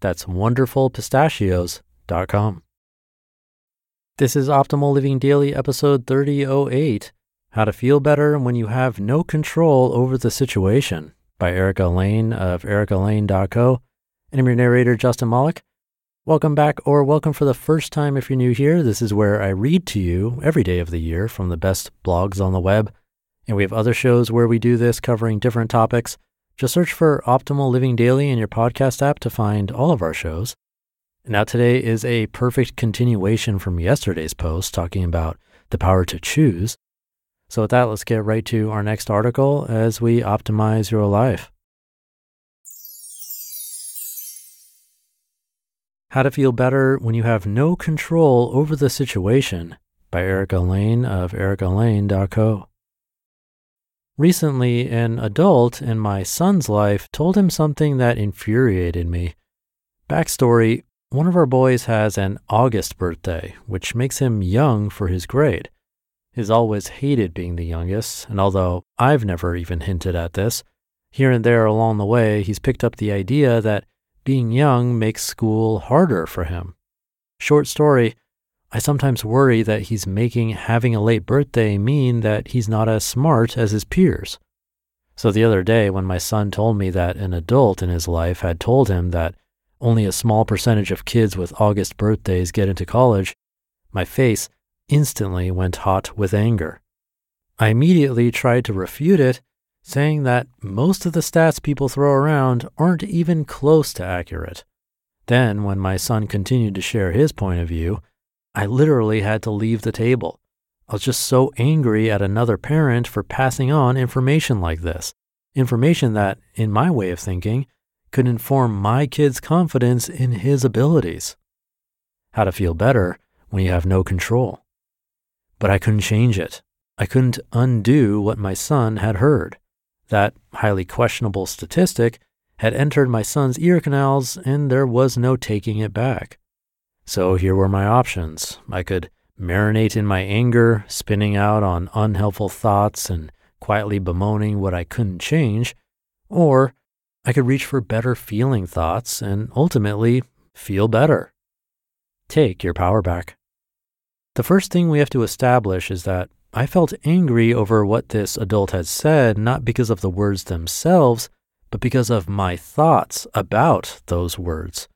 That's wonderfulpistachios.com. This is Optimal Living Daily, episode 3008 How to Feel Better When You Have No Control Over the Situation by Erica Layne of ericalayne.co. And I'm your narrator, Justin Malik. Welcome back, or welcome for the first time if you're new here. This is where I read to you every day of the year from the best blogs on the web. And we have other shows where we do this covering different topics. Just search for Optimal Living Daily in your podcast app to find all of our shows. Now, today is a perfect continuation from yesterday's post talking about the power to choose. So, with that, let's get right to our next article as we optimize your life. How to Feel Better When You Have No Control Over the Situation by Erica Layne of ericalayne.co. Recently, an adult in my son's life told him something that infuriated me. Backstory one of our boys has an August birthday, which makes him young for his grade. He's always hated being the youngest, and although I've never even hinted at this, here and there along the way, he's picked up the idea that being young makes school harder for him. Short story, I sometimes worry that he's making having a late birthday mean that he's not as smart as his peers. So the other day, when my son told me that an adult in his life had told him that only a small percentage of kids with August birthdays get into college, my face instantly went hot with anger. I immediately tried to refute it saying that most of the stats people throw around aren't even close to accurate. Then, when my son continued to share his point of view, I literally had to leave the table. I was just so angry at another parent for passing on information like this. Information that, in my way of thinking, could inform my kid's confidence in his abilities. How to feel better when you have no control. But I couldn't change it. I couldn't undo what my son had heard. That highly questionable statistic had entered my son's ear canals, and there was no taking it back. So here were my options. I could marinate in my anger, spinning out on unhelpful thoughts and quietly bemoaning what I couldn't change, or I could reach for better feeling thoughts and ultimately feel better. Take your power back. The first thing we have to establish is that I felt angry over what this adult had said, not because of the words themselves, but because of my thoughts about those words.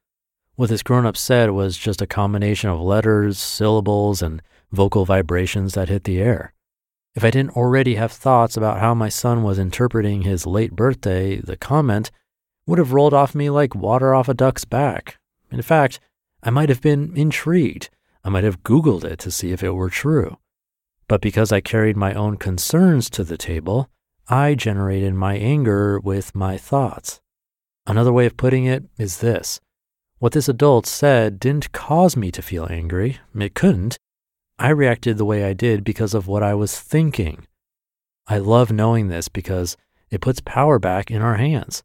What this grown up said was just a combination of letters, syllables, and vocal vibrations that hit the air. If I didn't already have thoughts about how my son was interpreting his late birthday, the comment would have rolled off me like water off a duck's back. In fact, I might have been intrigued. I might have Googled it to see if it were true. But because I carried my own concerns to the table, I generated my anger with my thoughts. Another way of putting it is this what this adult said didn't cause me to feel angry. It couldn't. I reacted the way I did because of what I was thinking. I love knowing this because it puts power back in our hands.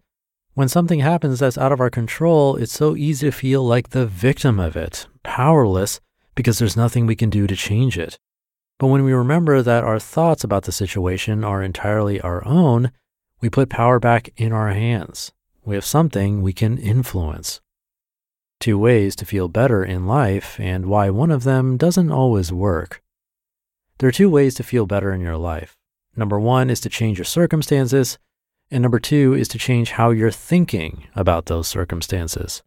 When something happens that's out of our control, it's so easy to feel like the victim of it, powerless because there's nothing we can do to change it. But when we remember that our thoughts about the situation are entirely our own, we put power back in our hands. We have something we can influence. Two ways to feel better in life and why one of them doesn't always work. There are two ways to feel better in your life. Number one is to change your circumstances, and number two is to change how you're thinking about those circumstances.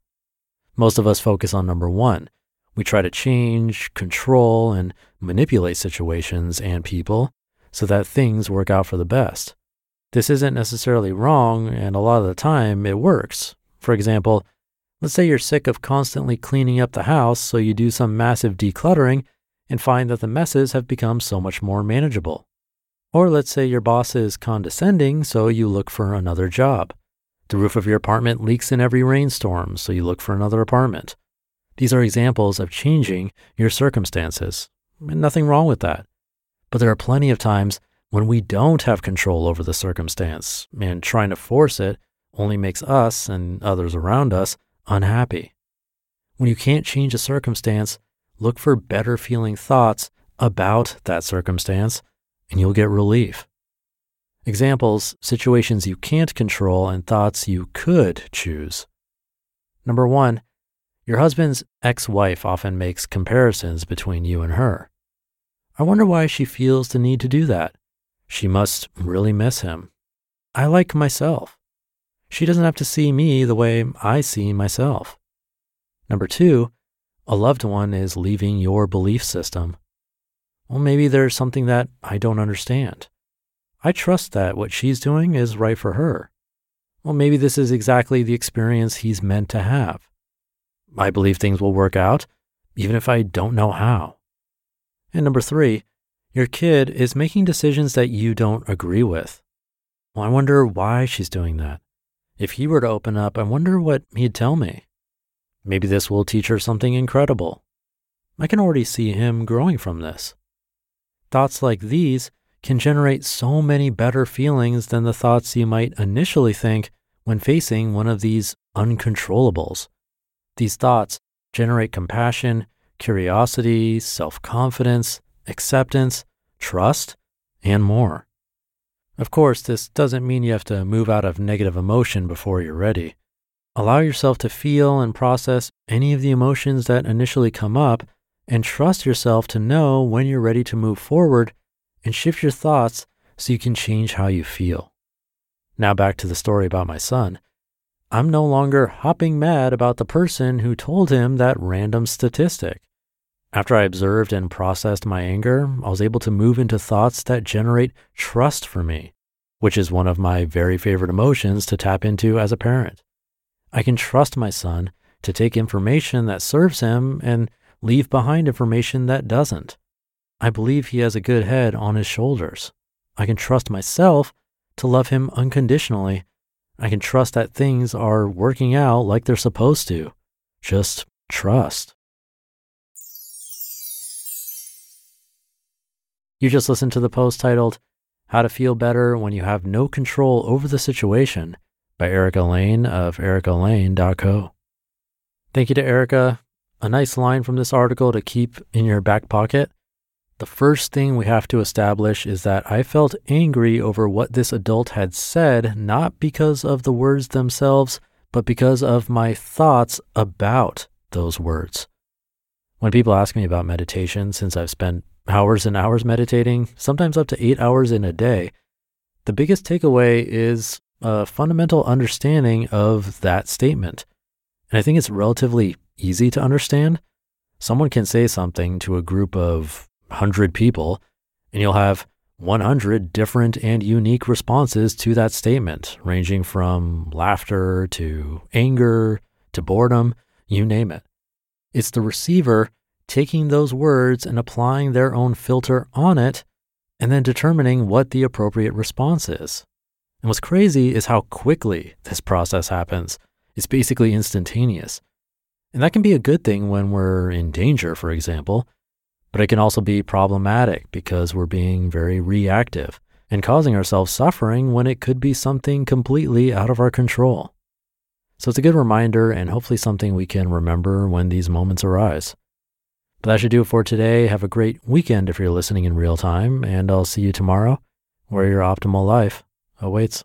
Most of us focus on number one. We try to change, control, and manipulate situations and people so that things work out for the best. This isn't necessarily wrong, and a lot of the time it works. For example, let's say you're sick of constantly cleaning up the house, so you do some massive decluttering and find that the messes have become so much more manageable. Or let's say your boss is condescending, so you look for another job. The roof of your apartment leaks in every rainstorm, so you look for another apartment. These are examples of changing your circumstances, and nothing wrong with that. But there are plenty of times when we don't have control over the circumstance, and trying to force it only makes us and others around us unhappy. When you can't change a circumstance, look for better feeling thoughts about that circumstance, and you'll get relief. Examples situations you can't control and thoughts you could choose. Number one, your husband's ex wife often makes comparisons between you and her. I wonder why she feels the need to do that. She must really miss him. I like myself. She doesn't have to see me the way I see myself. Number two, a loved one is leaving your belief system. Well, maybe there's something that I don't understand. I trust that what she's doing is right for her. Well, maybe this is exactly the experience he's meant to have. I believe things will work out, even if I don't know how. And number three, your kid is making decisions that you don't agree with. Well, I wonder why she's doing that. If he were to open up, I wonder what he'd tell me. Maybe this will teach her something incredible. I can already see him growing from this. Thoughts like these can generate so many better feelings than the thoughts you might initially think when facing one of these uncontrollables. These thoughts generate compassion, curiosity, self confidence, acceptance, trust, and more. Of course, this doesn't mean you have to move out of negative emotion before you're ready. Allow yourself to feel and process any of the emotions that initially come up and trust yourself to know when you're ready to move forward and shift your thoughts so you can change how you feel. Now, back to the story about my son. I'm no longer hopping mad about the person who told him that random statistic. After I observed and processed my anger, I was able to move into thoughts that generate trust for me, which is one of my very favorite emotions to tap into as a parent. I can trust my son to take information that serves him and leave behind information that doesn't. I believe he has a good head on his shoulders. I can trust myself to love him unconditionally. I can trust that things are working out like they're supposed to. Just trust. You just listened to the post titled, How to Feel Better When You Have No Control Over the Situation by Erica Layne of ericalayne.co. Thank you to Erica. A nice line from this article to keep in your back pocket. The first thing we have to establish is that I felt angry over what this adult had said, not because of the words themselves, but because of my thoughts about those words. When people ask me about meditation, since I've spent hours and hours meditating, sometimes up to eight hours in a day, the biggest takeaway is a fundamental understanding of that statement. And I think it's relatively easy to understand. Someone can say something to a group of 100 people, and you'll have 100 different and unique responses to that statement, ranging from laughter to anger to boredom, you name it. It's the receiver taking those words and applying their own filter on it, and then determining what the appropriate response is. And what's crazy is how quickly this process happens. It's basically instantaneous. And that can be a good thing when we're in danger, for example, but it can also be problematic because we're being very reactive and causing ourselves suffering when it could be something completely out of our control. So it's a good reminder and hopefully something we can remember when these moments arise. But that should do it for today. Have a great weekend if you're listening in real time, and I'll see you tomorrow where your optimal life awaits.